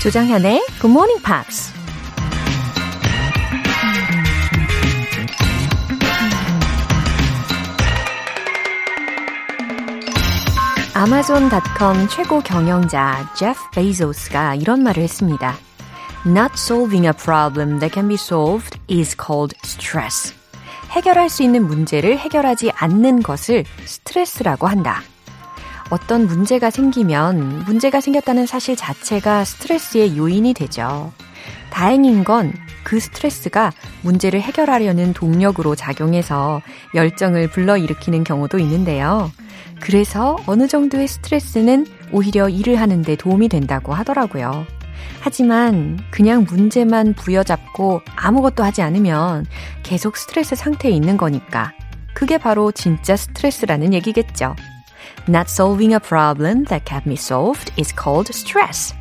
조장현의 Good Morning Pops. 아마존닷컴 최고 경영자 제프 베이조스가 이런 말을 했습니다. Not solving a problem that can be solved is called stress. 해결할 수 있는 문제를 해결하지 않는 것을 스트레스라고 한다. 어떤 문제가 생기면 문제가 생겼다는 사실 자체가 스트레스의 요인이 되죠. 다행인 건 그 스트레스가 문제를 해결하려는 동력으로 작용해서 열정을 불러일으키는 경우도 있는데요. 그래서 어느 정도의 스트레스는 오히려 일을 하는데 도움이 된다고 하더라고요. 하지만 그냥 문제만 부여잡고 아무것도 하지 않으면 계속 스트레스 상태에 있는 거니까 그게 바로 진짜 스트레스라는 얘기겠죠. Not solving a problem that can be solved is called stress.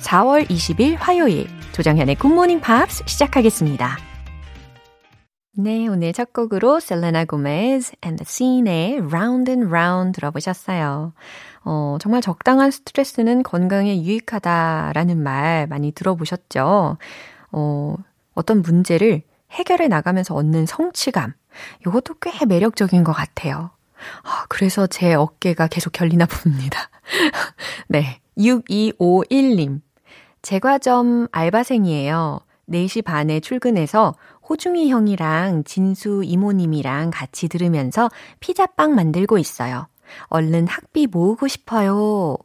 4월 20일 화요일 조정현의 굿모닝 팝스 시작하겠습니다. 네, 오늘 첫 곡으로 셀레나 고메즈 and the Scene의 Round and Round 들어보셨어요. 어, 정말 적당한 스트레스는 건강에 유익하다라는 말 많이 들어보셨죠? 어, 어떤 문제를 해결해 나가면서 얻는 성취감. 이것도 꽤 매력적인 것 같아요. 아, 그래서 제 어깨가 계속 결리나 봅니다. 네. 6251님. 제과점 알바생이에요. 4시 반에 출근해서 호중이 형이랑 진수 이모님이랑 같이 들으면서 피자빵 만들고 있어요. 얼른 학비 모으고 싶어요.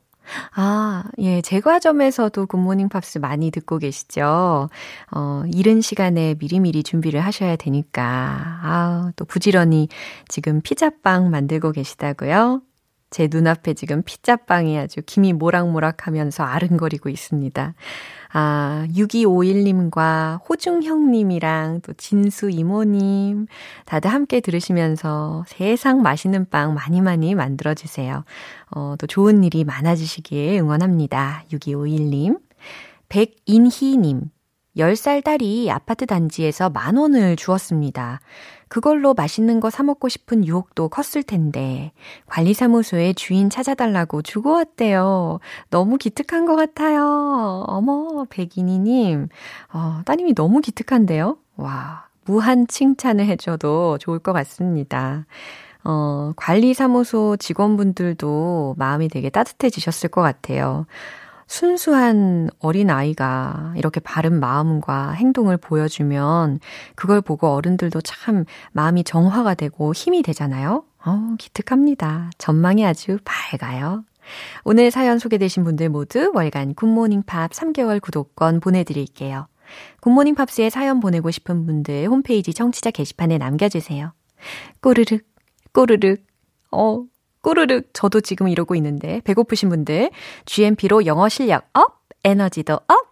아, 예, 제과점에서도 굿모닝 팝스 많이 듣고 계시죠? 어, 이른 시간에 미리미리 준비를 하셔야 되니까. 아, 또 부지런히 지금 피자빵 만들고 계시다고요? 제 눈앞에 지금 피자빵이 아주 김이 모락모락 하면서 아른거리고 있습니다. 아, 6251님과 호중형님이랑 또 진수 이모님, 다들 함께 들으시면서 세상 맛있는 빵 많이 많이 만들어주세요. 어, 또 좋은 일이 많아지시길 응원합니다. 6251님. 백인희님. 10살 딸이 아파트 단지에서 만 원을 주었습니다. 그걸로 맛있는 거 사먹고 싶은 유혹도 컸을 텐데, 관리사무소에 주인 찾아달라고 주고 왔대요. 너무 기특한 것 같아요. 어머, 백인이님. 어, 따님이 너무 기특한데요? 와, 무한 칭찬을 해줘도 좋을 것 같습니다. 어, 관리사무소 직원분들도 마음이 되게 따뜻해지셨을 것 같아요. 순수한 어린 아이가 이렇게 바른 마음과 행동을 보여주면 그걸 보고 어른들도 참 마음이 정화가 되고 힘이 되잖아요. 어, 기특합니다. 전망이 아주 밝아요. 오늘 사연 소개되신 분들 모두 월간 굿모닝 팝 3개월 구독권 보내드릴게요. 굿모닝 팝스에 사연 보내고 싶은 분들 홈페이지 청취자 게시판에 남겨주세요. 꼬르륵, 꼬르륵, 어, 꾸르륵 저도 지금 이러고 있는데 배고프신 분들 GMP로 영어 실력 up, 에너지도 up.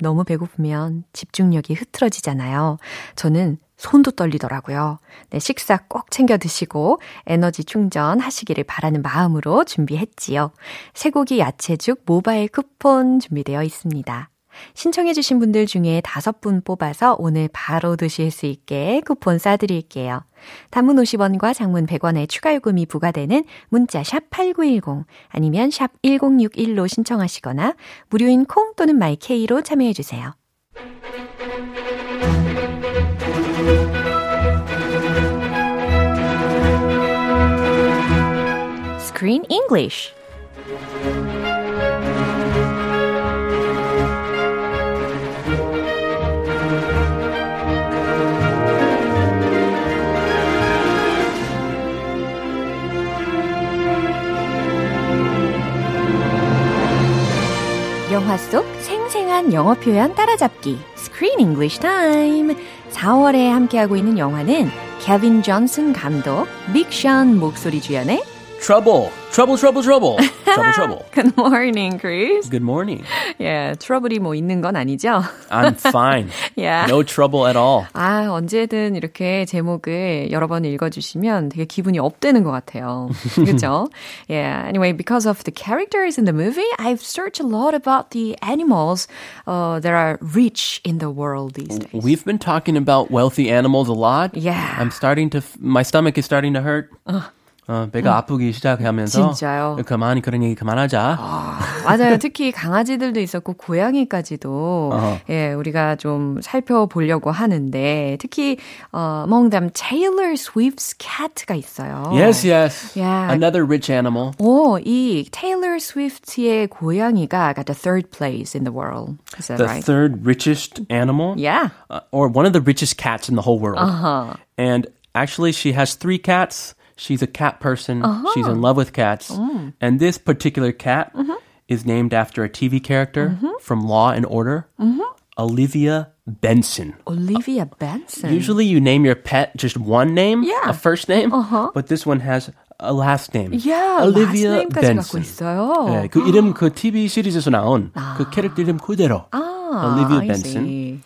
너무 배고프면 집중력이 흐트러지잖아요. 저는 손도 떨리더라고요. 네, 식사 꼭 챙겨 드시고 에너지 충전 하시기를 바라는 마음으로 준비했지요. 쇠고기 야채죽 모바일 쿠폰 준비되어 있습니다. 신청해주신 분들 중에 다섯 분 뽑아서 오늘 바로 드실 수 있게 쿠폰 싸드릴게요. 단문 50원과 장문 100원의 추가 요금이 부과되는 문자 샵 8910 아니면 샵 1061로 신청하시거나 무료인 콩 또는 마이케이로 참여해주세요. Screen English 영화 속 생생한 영어 표현 따라잡기 Screen English Time 4월에 함께하고 있는 영화는 케빈 존슨 감독, 빅션 목소리 주연의 Trouble, trouble, trouble, trouble, trouble, trouble. Good morning, Chris. Good morning. 예, 트러블이 뭐 있는 건 아니죠? I'm fine. yeah. No trouble at all. 아, 언제든 이렇게 제목을 여러 번 읽어주시면 되게 기분이 업되는 것 같아요. 그렇죠? yeah. Anyway, because of the characters in the movie, I've searched a lot about the animals uh, that are rich in the world these days. We've been talking about wealthy animals a lot. Yeah. I'm starting to, f- my stomach is starting to hurt. Uh. 어, 배가 아프기 시작하면서 진짜요? 그만이 그런 얘기 그만하자. 아, 맞아요. 특히 강아지들도 있었고 고양이까지도 어허. 예, 우리가 좀 살펴보려고 하는데 특히 어, among them Taylor Swift's cat가 있어요. Yes, yes. Yeah. Another rich animal. 오, 이 Taylor Swift의 고양이가 got the third place in the world. Is that The right? third richest animal. yeah. Uh, or one of the richest cats in the whole world. Uh-huh. And actually, she has three cats. She's a cat person. Uh-huh. She's in love with cats. Mm. And this particular cat Mm-hmm. is named after a TV character from Law and Order, Mm-hmm. Olivia Benson. Olivia Benson. Usually, you name your pet just one name, Yeah. a first name, Uh-huh. but this one has a last name. yeah, Olivia last name까지 갖고 Benson. 있어요. 네, 그 이름 그 TV 시리즈에서 나온 그 캐릭터 이름 그대로. 아, Olivia I Benson. see.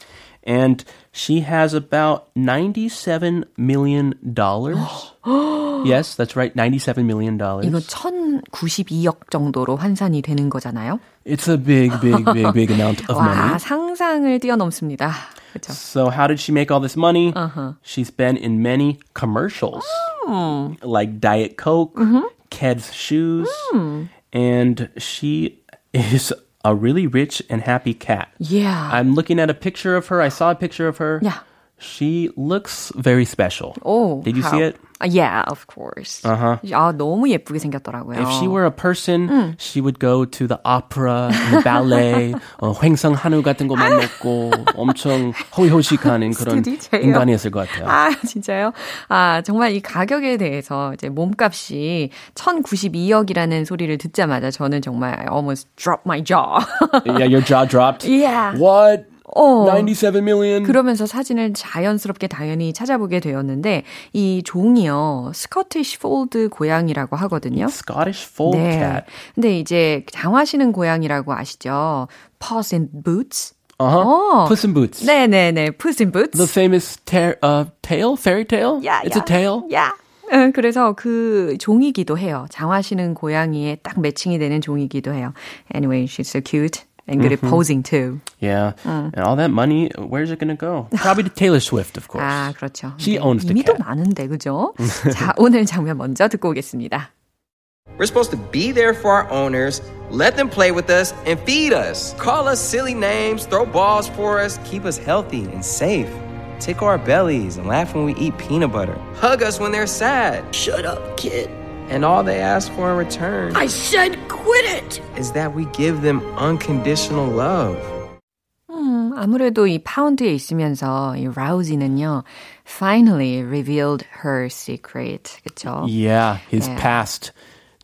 and she has about $97 million. yes, that's right, $97 million. 이거 1092억 정도로 환산이 되는 거잖아요. It's a big, big, big, big amount of 와, money. 상상을 뛰어넘습니다. 그렇죠. So, how did she make all this money? Uh-huh. She's been in many commercials, Oh. like Diet Coke, Mm-hmm. Keds shoes, Hmm. and she is a really rich and happy cat. Yeah. I'm looking at a picture of her. I saw a picture of her. Yeah. She looks very special. Oh, Did you how- see it? Uh, yeah, of course. Uh-huh. 아, 너무 예쁘게 생겼더라고요. If she were a person, 음. she would go to the opera, the ballet, 어, 횡성 한우 같은 것만 먹고 엄청 호의호식하는 그런. 인간이었을 것 같아요. 아, 진짜요? 아, 정말 이 가격에 대해서 이제 몸값이 1092억이라는 소리를 듣자마자 저는 정말 I almost dropped my jaw. yeah, your jaw dropped. yeah. What? 어. 97 million? 그러면서 사진을 자연스럽게 당연히 찾아보게 되었는데 이 종이요. 스코티시 폴드 고양이라고 하거든요. Scottish fold cat. 근데 이제 장화시는 고양이라고 아시죠? Puss in Boots. Uh-huh. 어. Puss in Boots. 네네네. Puss in Boots. The famous ta- uh, tale? Fairy tale? Yeah, It's yeah. a tale? Yeah. 응, 그래서 그 종이기도 해요. 장화시는 고양이에 딱 매칭이 되는 종이기도 해요. Anyway, she's so cute and good at posing too. Yeah. 음. And all that money, where's it going to go? Probably to Taylor Swift, of course. 아, 그렇죠. She 근데 owns the 이미 또 cat. 많은데, 그죠? 자, 오늘 장면 먼저 듣고 오겠습니다. We're supposed to be there for our owners, let them play with us, and feed us. Call us silly names, throw balls for us, keep us healthy and safe. Tickle our bellies and laugh when we eat peanut butter. Hug us when they're sad. Shut up, kid. And all they ask for in return I said quit it! is that we give them unconditional love. 음, 아무래도 이 파운드에 있으면서 이 라우지는요, finally revealed her secret. 그쵸? Yeah, his Yeah. past.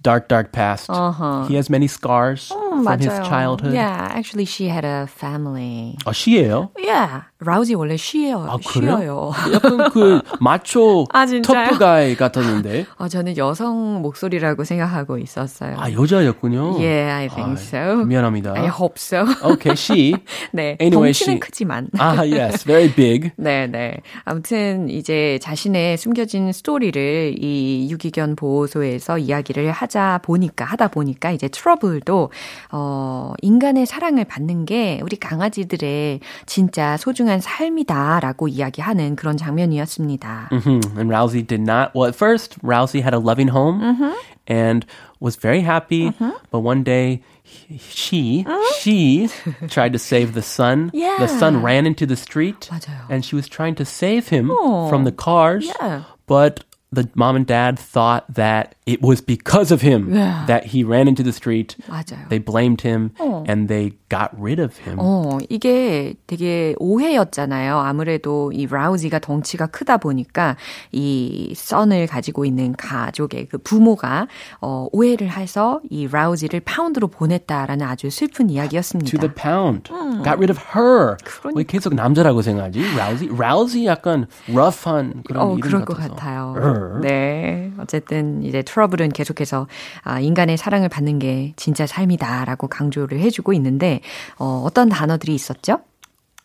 Dark, dark past. Uh-huh. He has many scars from his 맞아요. childhood. Yeah, actually she had a family. 아, 시예요? Yeah, 라우지 원래 쉬어요. 아, 그래요? 쉬어요. 약간 그 마초 아? 터프가이 같았는데. 어, 저는 여성 목소리라고 생각하고 있었어요. 아, 여자였군요. Yeah, I think 아, so. 미안합니다. I hope so. Okay, she. 네, Anyway, she- 크지만. 아, yes, very big. 네, 네. 아무튼 이제 자신의 숨겨진 스토리를 이 유기견 보호소에서 이야기를 하자 보니까 하다 보니까 이제 트러블도 어 인간의 사랑을 받는 게 우리 강아지들의 진짜 소중한 삶이다라고 이야기하는 그런 장면이었습니다. hmm And Rousey did not. Well, at first, Rousey had a loving home Mm-hmm. and was very happy. But one day, he- she she tried to save the son. The Mm-hmm. Yeah. son ran into the street, 맞아요. and she was trying to save him from the cars. Yeah. But the mom and dad thought that it was because of him Yeah. that he ran into the street. 맞아요. They blamed him, and they got rid of him. 어, 이게 되게 오해였잖아요. 아무래도 이 라우지가 덩치가 크다 보니까 이 썬을 가지고 있는 가족의 그 부모가 어, 오해를 해서 이 라우지를 파운드로 보냈다라는 아주 슬픈 이야기였습니다. to the pound. Got rid of her. 그러니까. 왜 계속 남자라고 생각하지? Rousey? Rousey 약간 rough한 그런 어, 이름 그럴 것. 같아요. 네. 어쨌든 이제 트러블은 계속해서 아, 인간의 사랑을 받는 게 진짜 삶이다라고 강조를 해주고 있는데 어, 어떤 단어들이 있었죠?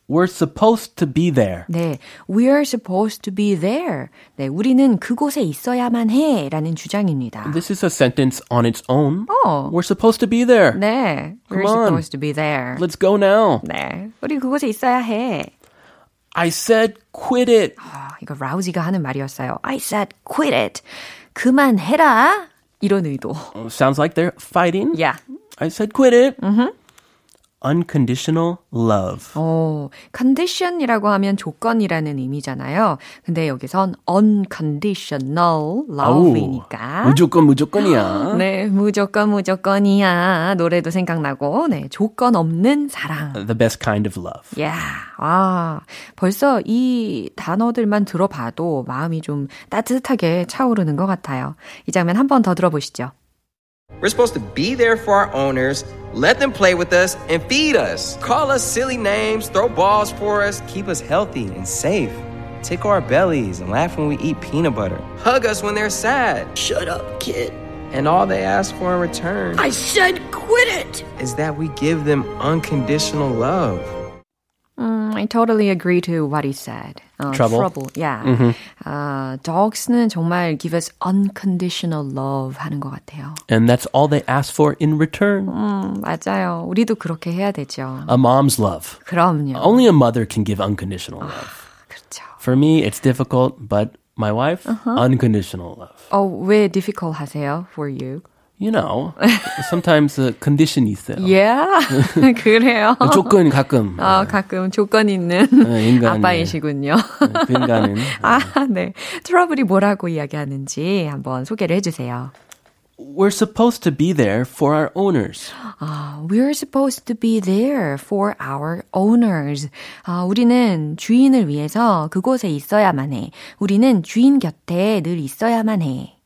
We're supposed to be there. 네, we're supposed to be there. 네, 우리는 그곳에 있어야만 해라는 주장입니다. This is a sentence on its own. 어. We're supposed to be there. 네, we're Come on. supposed to be there. Let's go now. 네, 우리 그곳에 있어야 해. I said quit it. 아, 이거 라우지가 하는 말이었어요. I said quit it. 그만해라. 이런 의도. Sounds like they're fighting. Yeah. I said quit it. Unconditional love. 어, condition이라고 하면 조건이라는 의미잖아요. 근데 여기선 unconditional love이니까. 무조건 무조건이야. 네, 무조건 무조건이야. 노래도 생각나고, 네, 조건 없는 사랑. The best kind of love. 야, 아, 벌써 이 단어들만 들어봐도 마음이 좀 따뜻하게 차오르는 것 같아요. 이 장면 한 번 더 들어보시죠. We're supposed to be there for our owners, let them play with us, and feed us. Call us silly names, throw balls for us, keep us healthy and safe. Tickle our bellies and laugh when we eat peanut butter. Hug us when they're sad. Shut up, kid. And all they ask for in return I said quit it. is that we give them unconditional love. Mm, I totally agree to what he said. 어, Trouble? yeah. 아, dogs는 정말 give us unconditional love 하는 것 같아요. And that's all they ask for in return. 음, 맞아요. 우리도 그렇게 해야 되죠. A mom's love. 그럼요. Only a mother can give unconditional love. 그렇죠. For me, it's difficult, but my wife, unconditional love. 어, 왜 difficult 하세요? For you? You know, sometimes the condition 있어요. Yeah. 그래요. 조건 가끔 아, 가끔 조건 있는 네, 인간이. 아빠이시군요. 그 인간은 아, 네. 트러블이 뭐라고 이야기하는지 한번 소개를 해주세요. We're supposed to be there for our owners. 아, we're supposed to be there for our owners. 아, 우리는 주인을 위해서 그곳에 있어야만 해. 우리는 주인 곁에 늘 있어야만 해.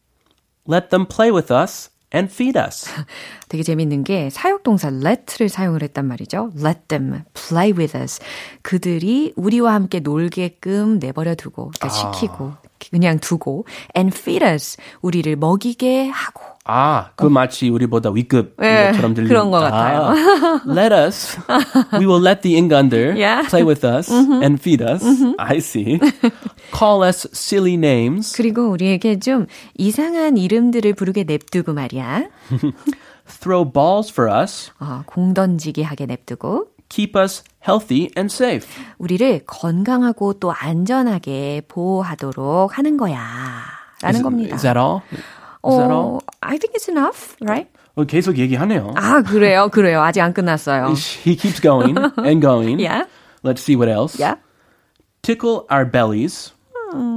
Let them play with us and feed us. 되게 재밌는 게 사역동사 let를 사용을 했단 말이죠. Let them play with us. 그들이 우리와 함께 놀게끔 내버려 두고, 그러니까 시키고, 그냥 두고, and feed us. 우리를 먹이게 하고. 아, 그 마치 우리보다 위급 네, 것처럼 들리는 그런 것 같아요. 아, let us. We will let the 인간들 Yeah. play with us and feed us. I see. Call us silly names. 그리고 우리에게 좀 이상한 이름들을 부르게 냅두고 말이야. Throw balls for us. 어, 공 던지기 하게 냅두고. Keep us healthy and safe. 우리를 건강하고 또 안전하게 보호하도록 하는 거야. 라는 Is, 겁니다. is that all? Is that all? 어, I think it's enough, right? 어, 계속 얘기하네요. 아, 그래요, 그래요. 아직 안 끝났어요. He keeps going and going. Yeah. Let's see what else. Yeah. Tickle our bellies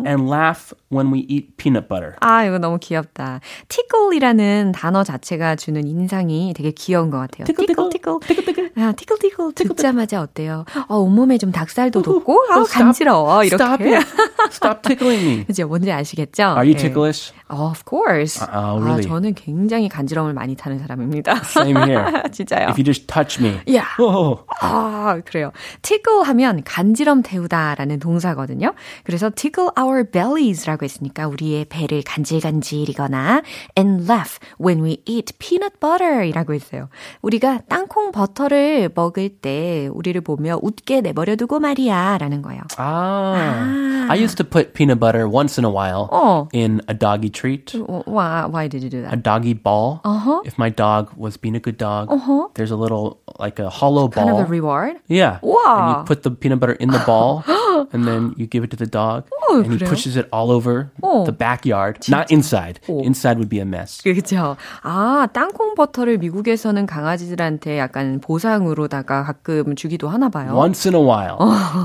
And laugh when we eat peanut butter. 아, 이거 너무 귀엽다. tickle이라는 단어 자체가 주는 인상이 되게 귀여운 것 같아요. Tickle, tickle, tickle. tickle. 아, tickle, tickle. 듣자마자 어때요? 어, 온몸에 좀 닭살도 돋고, 아. 간지러워. 이렇게. Stop it. Stop tickling me. 그죠? 뭔지 아시겠죠? Are you 네. ticklish? Of course. 아, 아, really? 아, 저는 굉장히 간지러움을 많이 타는 사람입니다. Same here. 진짜요? If you just touch me. Yeah. Oh. 아, 그래요. tickle 하면 간지럼 태우다라는 동사거든요. 그래서 tickle our bellies라고 했으니까 우리의 배를 간질간질이거나 and laugh when we eat peanut butter이라고 했어요. 우리가 땅콩 버터를 먹을 때 우리를 보며 웃게 내버려두고 말이야라는 거예요. Ah. I used to put peanut butter once in a while 어. in a doggy treat. Why, why did you do A that? doggy ball. Uh-huh. If my dog was being a good dog, Uh-huh. there's a little like a hollow Kind ball. of a reward? Yeah. And Wow. you put the peanut butter in the ball and then you give it to the dog 어, and he 그래요? pushes it all over 어. the backyard. Not inside. 어. Inside would be a mess. 그렇죠. 아, 땅콩 버터를 미국에서는 강아지들한테 약간 보상으로다가 가끔 주기도 하나 봐요. Once in a while.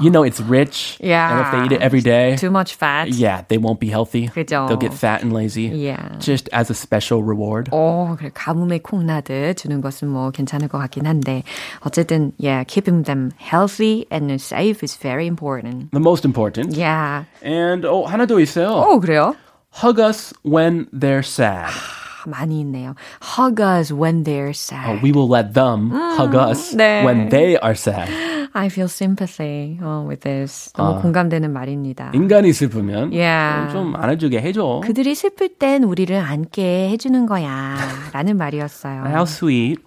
You know it's rich. Yeah. And if they eat it every day, Too much fat. yeah, they won't be healthy. 그죠. They'll get fat and lazy. Yeah. Just as a special reward. 어, 그래. 가뭄에 콩나듯 주는 것은 뭐 괜찮을 것 같긴 한데. 어쨌든, yeah, keeping them healthy and safe is very important. The most important. Yeah. And oh, 하나 더 있어요. 어, 그래요? Hug us when they're sad. 아, 많이 있네요. Hug us when they're sad. Oh, we will let them hug us 네. when they are sad. I feel sympathy uh, with this. 너무 아. 공감되는 말입니다. 인간이 슬프면 Yeah. 좀 안아주게 해줘. 그들이 슬플 땐 우리를 안게 해주는 거야. 라는 말이었어요. How sweet.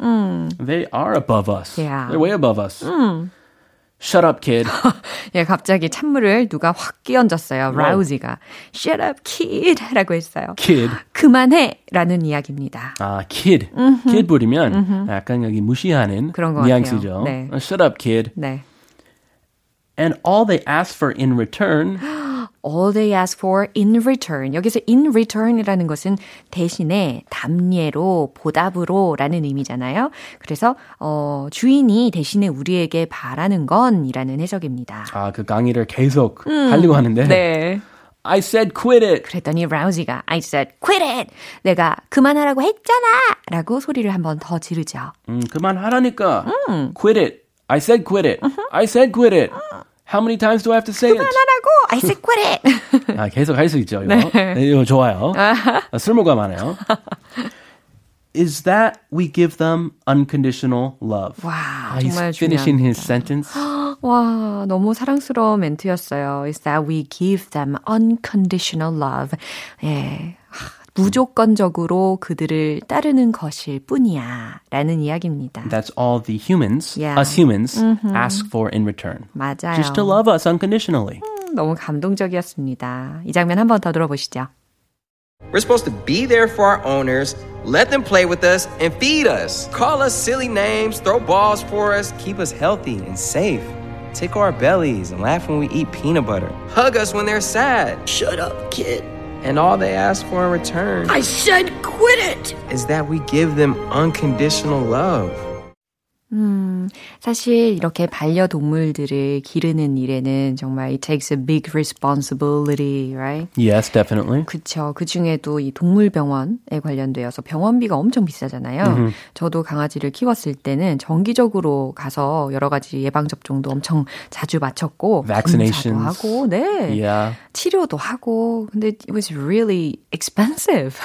They are above us. Yeah. They're way above us. Shut up, kid. 예, 갑자기 찬물을 누가 확 끼얹었어요. 라우지가. Shut up, kid! 라고 했어요. kid. 그만해! 라는 이야기입니다. 아, kid. kid 부리면 약간 여기 무시하는 그런 것 뉘앙스죠. 같아요. 네. Uh, Shut up, kid. 네. And all they ask for in return all they ask for in return. 여기서 in return이라는 것은 대신에 담례로, 보답으로 라는 의미잖아요. 그래서, 어, 주인이 대신에 우리에게 바라는 건이라는 해석입니다. 아, 그 강의를 계속 하려고 하는데. 네. I said quit it. 그랬더니 라우지가 I said quit it. 내가 그만하라고 했잖아. 라고 소리를 한번 더 지르죠. 음, 그만하라니까. Quit it. I said quit it. I said quit it. How many times do I have to say it? 그만하라고 I said quit it. 아, 계속 할 수 있죠, 이거. 네, 이거 좋아요. 아, 쓸모가 많아요. Is that we give them unconditional love. 와, 아, he's 정말 finishing 중요한 his sentence. 와, 너무 사랑스러운 멘트였어요. Is that we give them unconditional love. 예. 하, 무조건적으로 그들을 따르는 것일 뿐이야. 라는 이야기입니다. That's all the humans, Yeah. us humans, ask for in return. 맞아요. Just to love us unconditionally. 너무 감동적이었습니다. 이 장면 한 번 더 들어보시죠. We're supposed to be there for our owners, let them play with us, and feed us. Call us silly names, throw balls for us, keep us healthy and safe. Tickle our bellies and laugh when we eat peanut butter. Hug us when they're sad. Shut up, kid. And all they ask for in return I said quit it! is that we give them unconditional love. 음, 사실 이렇게 반려동물들을 기르는 일에는 정말 it takes a big responsibility, right? Yes, definitely. 그쵸. 그 중에도 이 동물병원에 관련되어서 병원비가 엄청 비싸잖아요. 저도 강아지를 키웠을 때는 정기적으로 가서 여러 가지 예방 접종도 엄청 자주 마쳤고. 검사도 하고, 네. Yeah, 치료도 하고, 근데 it was really expensive.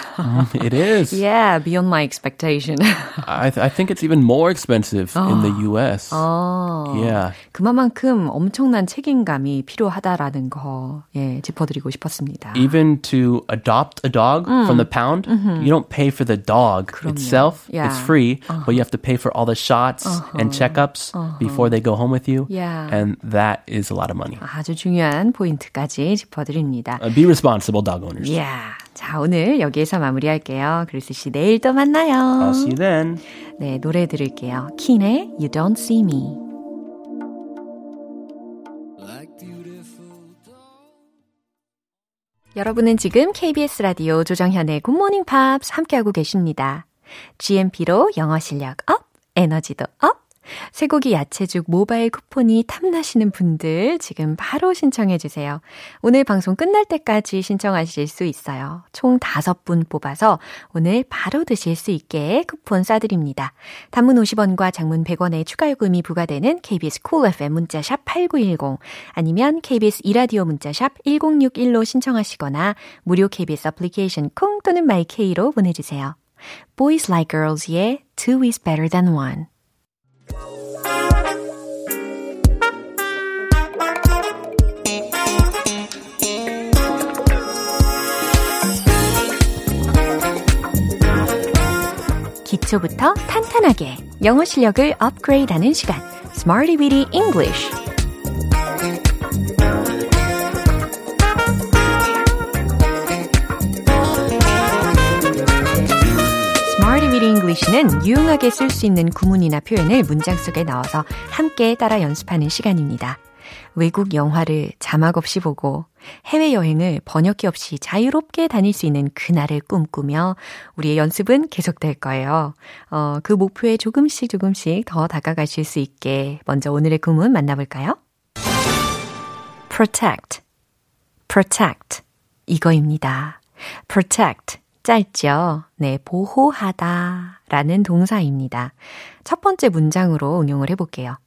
it is. yeah, beyond my expectation. I, th- I think it's even more expensive in the U.S. 어, Yeah. 그만큼 엄청난 책임감이 필요하다라는 거, 예, 짚어드리고 싶었습니다. Even to adopt a dog from the pound, you don't pay for the dog itself. Yeah. It's free, but you have to pay for all the shots and checkups before they go home with you. Yeah. And that is a lot of money. 아주 중요한 포인트까지 짚어 드립니다. Uh, be responsible, dog owners. Yeah. 자, 오늘 여기에서 마무리할게요. 크리스 씨 내일 또 만나요. I'll see you then. 네, 노래 들을게요. 킨의 You Don't See Me. 여러분은 지금 KBS 라디오 조정현의 굿모닝 팝스 함께하고 계십니다. GMP로 영어 실력 up, 에너지도 up. 쇠고기 야채죽 모바일 쿠폰이 탐나시는 분들 지금 바로 신청해 주세요. 오늘 방송 끝날 때까지 신청하실 수 있어요. 총 5분 뽑아서 오늘 바로 드실 수 있게 쿠폰 싸드립니다. 단문 50원과 장문 100원의 추가 요금이 부과되는 KBS Cool FM 문자샵 8910 아니면 KBS 2라디오 문자샵 1061로 신청하시거나 무료 KBS 애플리케이션 콩 또는 마이케이로 보내주세요. Boys Like Girls의 Two is Better Than One 기초부터 탄탄하게 영어 실력을 업그레이드하는 시간 Smarty Weedy English English는 유용하게 쓸 수 있는 구문이나 표현을 문장 속에 넣어서 함께 따라 연습하는 시간입니다. 외국 영화를 자막 없이 보고 해외여행을 번역기 없이 자유롭게 다닐 수 있는 그날을 꿈꾸며 우리의 연습은 계속될 거예요. 어, 그 목표에 조금씩 조금씩 더 다가가실 수 있게 먼저 오늘의 구문 만나볼까요? protect, protect 이거입니다. protect 짧죠? 네, 보호하다 라는 동사입니다. 첫 번째 문장으로 응용을 해볼게요.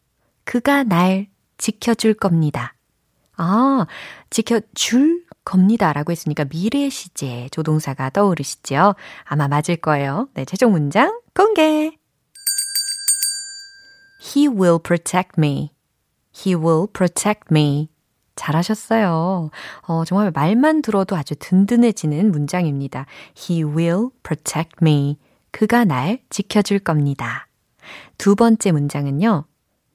그가 날 지켜줄 겁니다. 아, 지켜줄 겁니다. 라고 했으니까 미래 시제 조동사가 떠오르시죠? 아마 맞을 거예요. 네, 최종 문장 공개! He will protect me. He will protect me. 잘하셨어요. 어, 정말 말만 들어도 아주 든든해지는 문장입니다. He will protect me. 그가 날 지켜줄 겁니다. 두 번째 문장은요.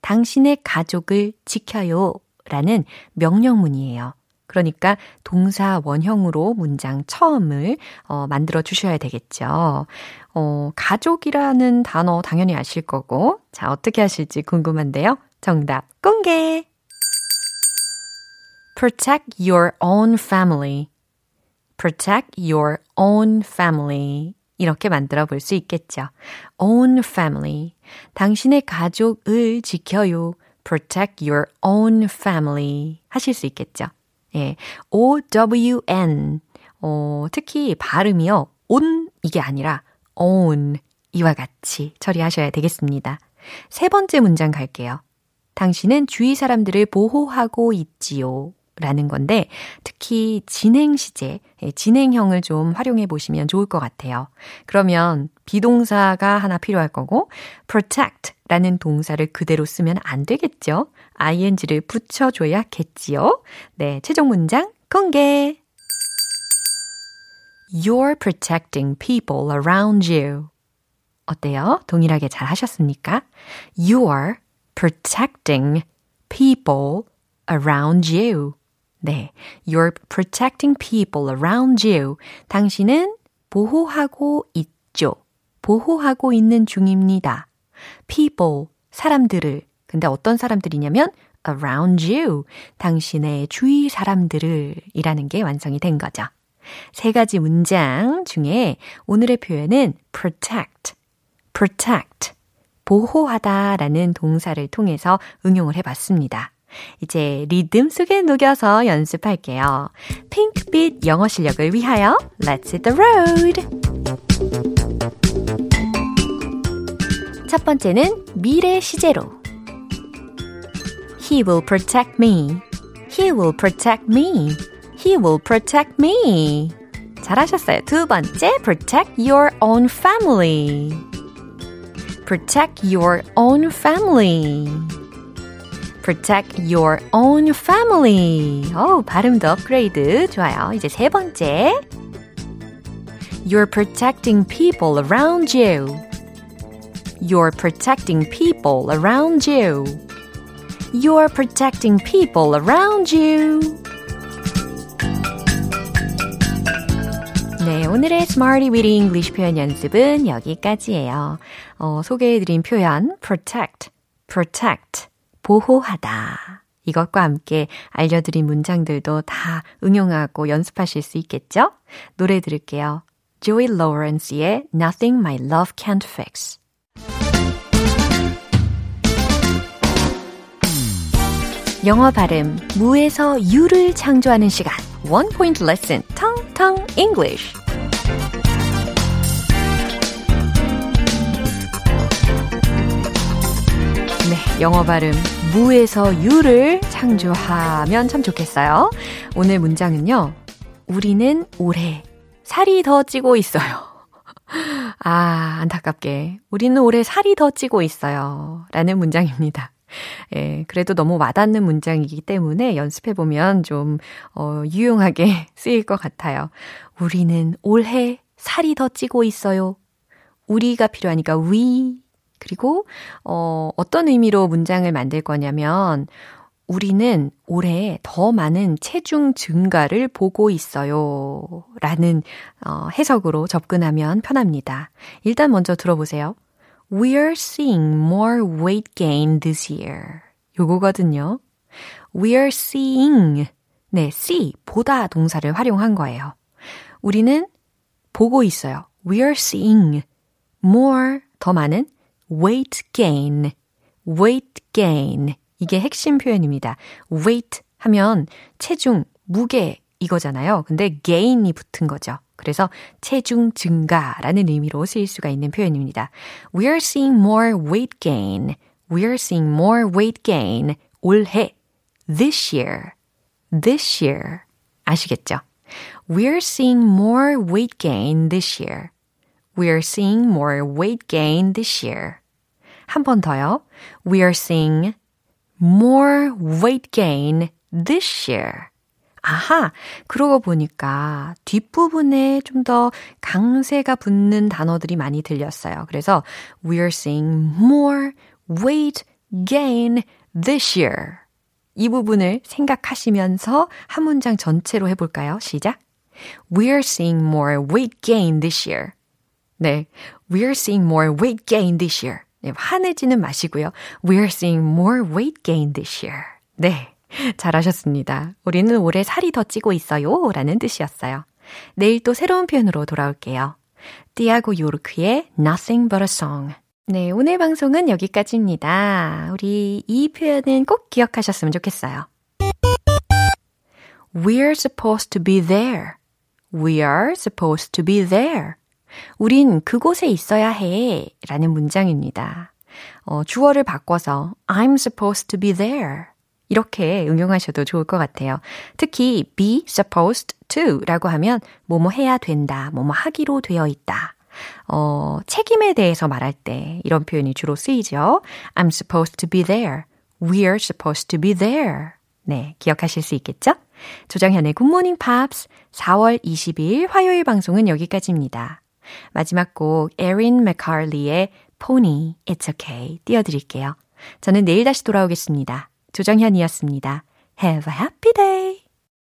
당신의 가족을 지켜요. 라는 명령문이에요. 그러니까 동사 원형으로 문장 처음을 어, 만들어 주셔야 되겠죠. 어, 가족이라는 단어 당연히 아실 거고, 자, 어떻게 하실지 궁금한데요. 정답 공개! protect your own family. protect your own family. 이렇게 만들어 볼 수 있겠죠. own family. 당신의 가족을 지켜요. protect your own family. 하실 수 있겠죠. 예. O-W-N. 어, 특히 발음이요. on 이게 아니라 own 이와 같이 처리하셔야 되겠습니다. 세 번째 문장 갈게요. 당신은 주위 사람들을 보호하고 있지요. 라는 건데, 특히 진행 시제, 예, 진행형을 좀 활용해 보시면 좋을 것 같아요. 그러면 비동사가 하나 필요할 거고, protect 라는 동사를 그대로 쓰면 안 되겠죠? ing를 붙여줘야겠지요? 네, 최종 문장 공개! You're protecting people around you. 어때요? 동일하게 잘 하셨습니까? You're protecting people around you. 네. You're protecting people around you. 당신은 보호하고 있죠. 보호하고 있는 중입니다. people, 사람들을. 근데 어떤 사람들이냐면 around you. 당신의 주위 사람들을 이라는 게 완성이 된 거죠. 세 가지 문장 중에 오늘의 표현은 protect, protect, 보호하다 라는 동사를 통해서 응용을 해 봤습니다. 이제 리듬 속에 녹여서 연습할게요. 핑크빛 영어 실력을 위하여 Let's hit the road! 첫 번째는 미래 시제로. He will protect me. He will protect me. He will protect me. 잘하셨어요. 두 번째, protect your own family. Protect your own family. Protect your own family. 오, 발음도 업그레이드. 좋아요. 이제 세 번째. You're protecting people around you. You're protecting people around you. You're protecting people around you. 네, 오늘의 Smarty Weedy English 표현 연습은 여기까지예요. 어, 소개해드린 표현 protect, protect, 보호하다. 이것과 함께 알려드린 문장들도 다 응용하고 연습하실 수 있겠죠? 노래 들을게요. Joey Lawrence의 Nothing My Love Can't Fix. 영어 발음 무에서 유를 창조하는 시간 One Point Lesson Tong Tong English 네, 영어 발음 무에서 유를 창조하면 참 좋겠어요. 오늘 문장은요. 우리는 올해 살이 더 찌고 있어요. 아, 안타깝게. 우리는 올해 살이 더 찌고 있어요. 라는 문장입니다. 예, 그래도 너무 와닿는 문장이기 때문에 연습해보면 좀, 어, 유용하게 쓰일 것 같아요. 우리는 올해 살이 더 찌고 있어요. 우리가 필요하니까 we. 그리고, 어, 어떤 의미로 문장을 만들 거냐면, 우리는 올해 더 많은 체중 증가를 보고 있어요. 라는, 어, 해석으로 접근하면 편합니다. 일단 먼저 들어보세요. We're seeing more weight gain this year. 요거거든요. We're seeing. 네, see, 보다 동사를 활용한 거예요. 우리는 보고 있어요. We're seeing more, 더 많은 weight gain. weight gain. 이게 핵심 표현입니다. weight 하면 체중, 무게 이거잖아요. 근데 gain이 붙은 거죠. 그래서 체중 증가라는 의미로 쓰일 수가 있는 표현입니다. We're seeing more weight gain. We're seeing more weight gain. 올해. This year. This year. 아시겠죠? We're seeing more weight gain this year. We're seeing more weight gain this year. 한 번 더요. We're seeing more weight gain this year. 아하, 그러고 보니까 뒷부분에 좀 더 강세가 붙는 단어들이 많이 들렸어요. 그래서 we're seeing more weight gain this year. 이 부분을 생각하시면서 한 문장 전체로 해볼까요? 시작. We're seeing more weight gain this year. 네. We're seeing more weight gain this year. 네, 화내지는 마시고요. We're seeing more weight gain this year. 네. 잘하셨습니다. 우리는 올해 살이 더 찌고 있어요. 라는 뜻이었어요. 내일 또 새로운 표현으로 돌아올게요. 띠아고 요르크의 Nothing But a Song. 네, 오늘 방송은 여기까지입니다. 우리 이 표현은 꼭 기억하셨으면 좋겠어요. We're supposed to be there. We are supposed to be there. 우린 그곳에 있어야 해. 라는 문장입니다. 어, 주어를 바꿔서 I'm supposed to be there. 이렇게 응용하셔도 좋을 것 같아요. 특히 be supposed to 라고 하면 뭐뭐 해야 된다, 뭐뭐 하기로 되어 있다. 어, 책임에 대해서 말할 때 이런 표현이 주로 쓰이죠. I'm supposed to be there. We're supposed to be there. 네, 기억하실 수 있겠죠? 조정현의 굿모닝 팝스 4월 20일 화요일 방송은 여기까지입니다. 마지막 곡 에린 맥칼리의 Pony, It's Okay 띄워드릴게요. 저는 내일 다시 돌아오겠습니다. 조정현이었습니다. Have a happy day!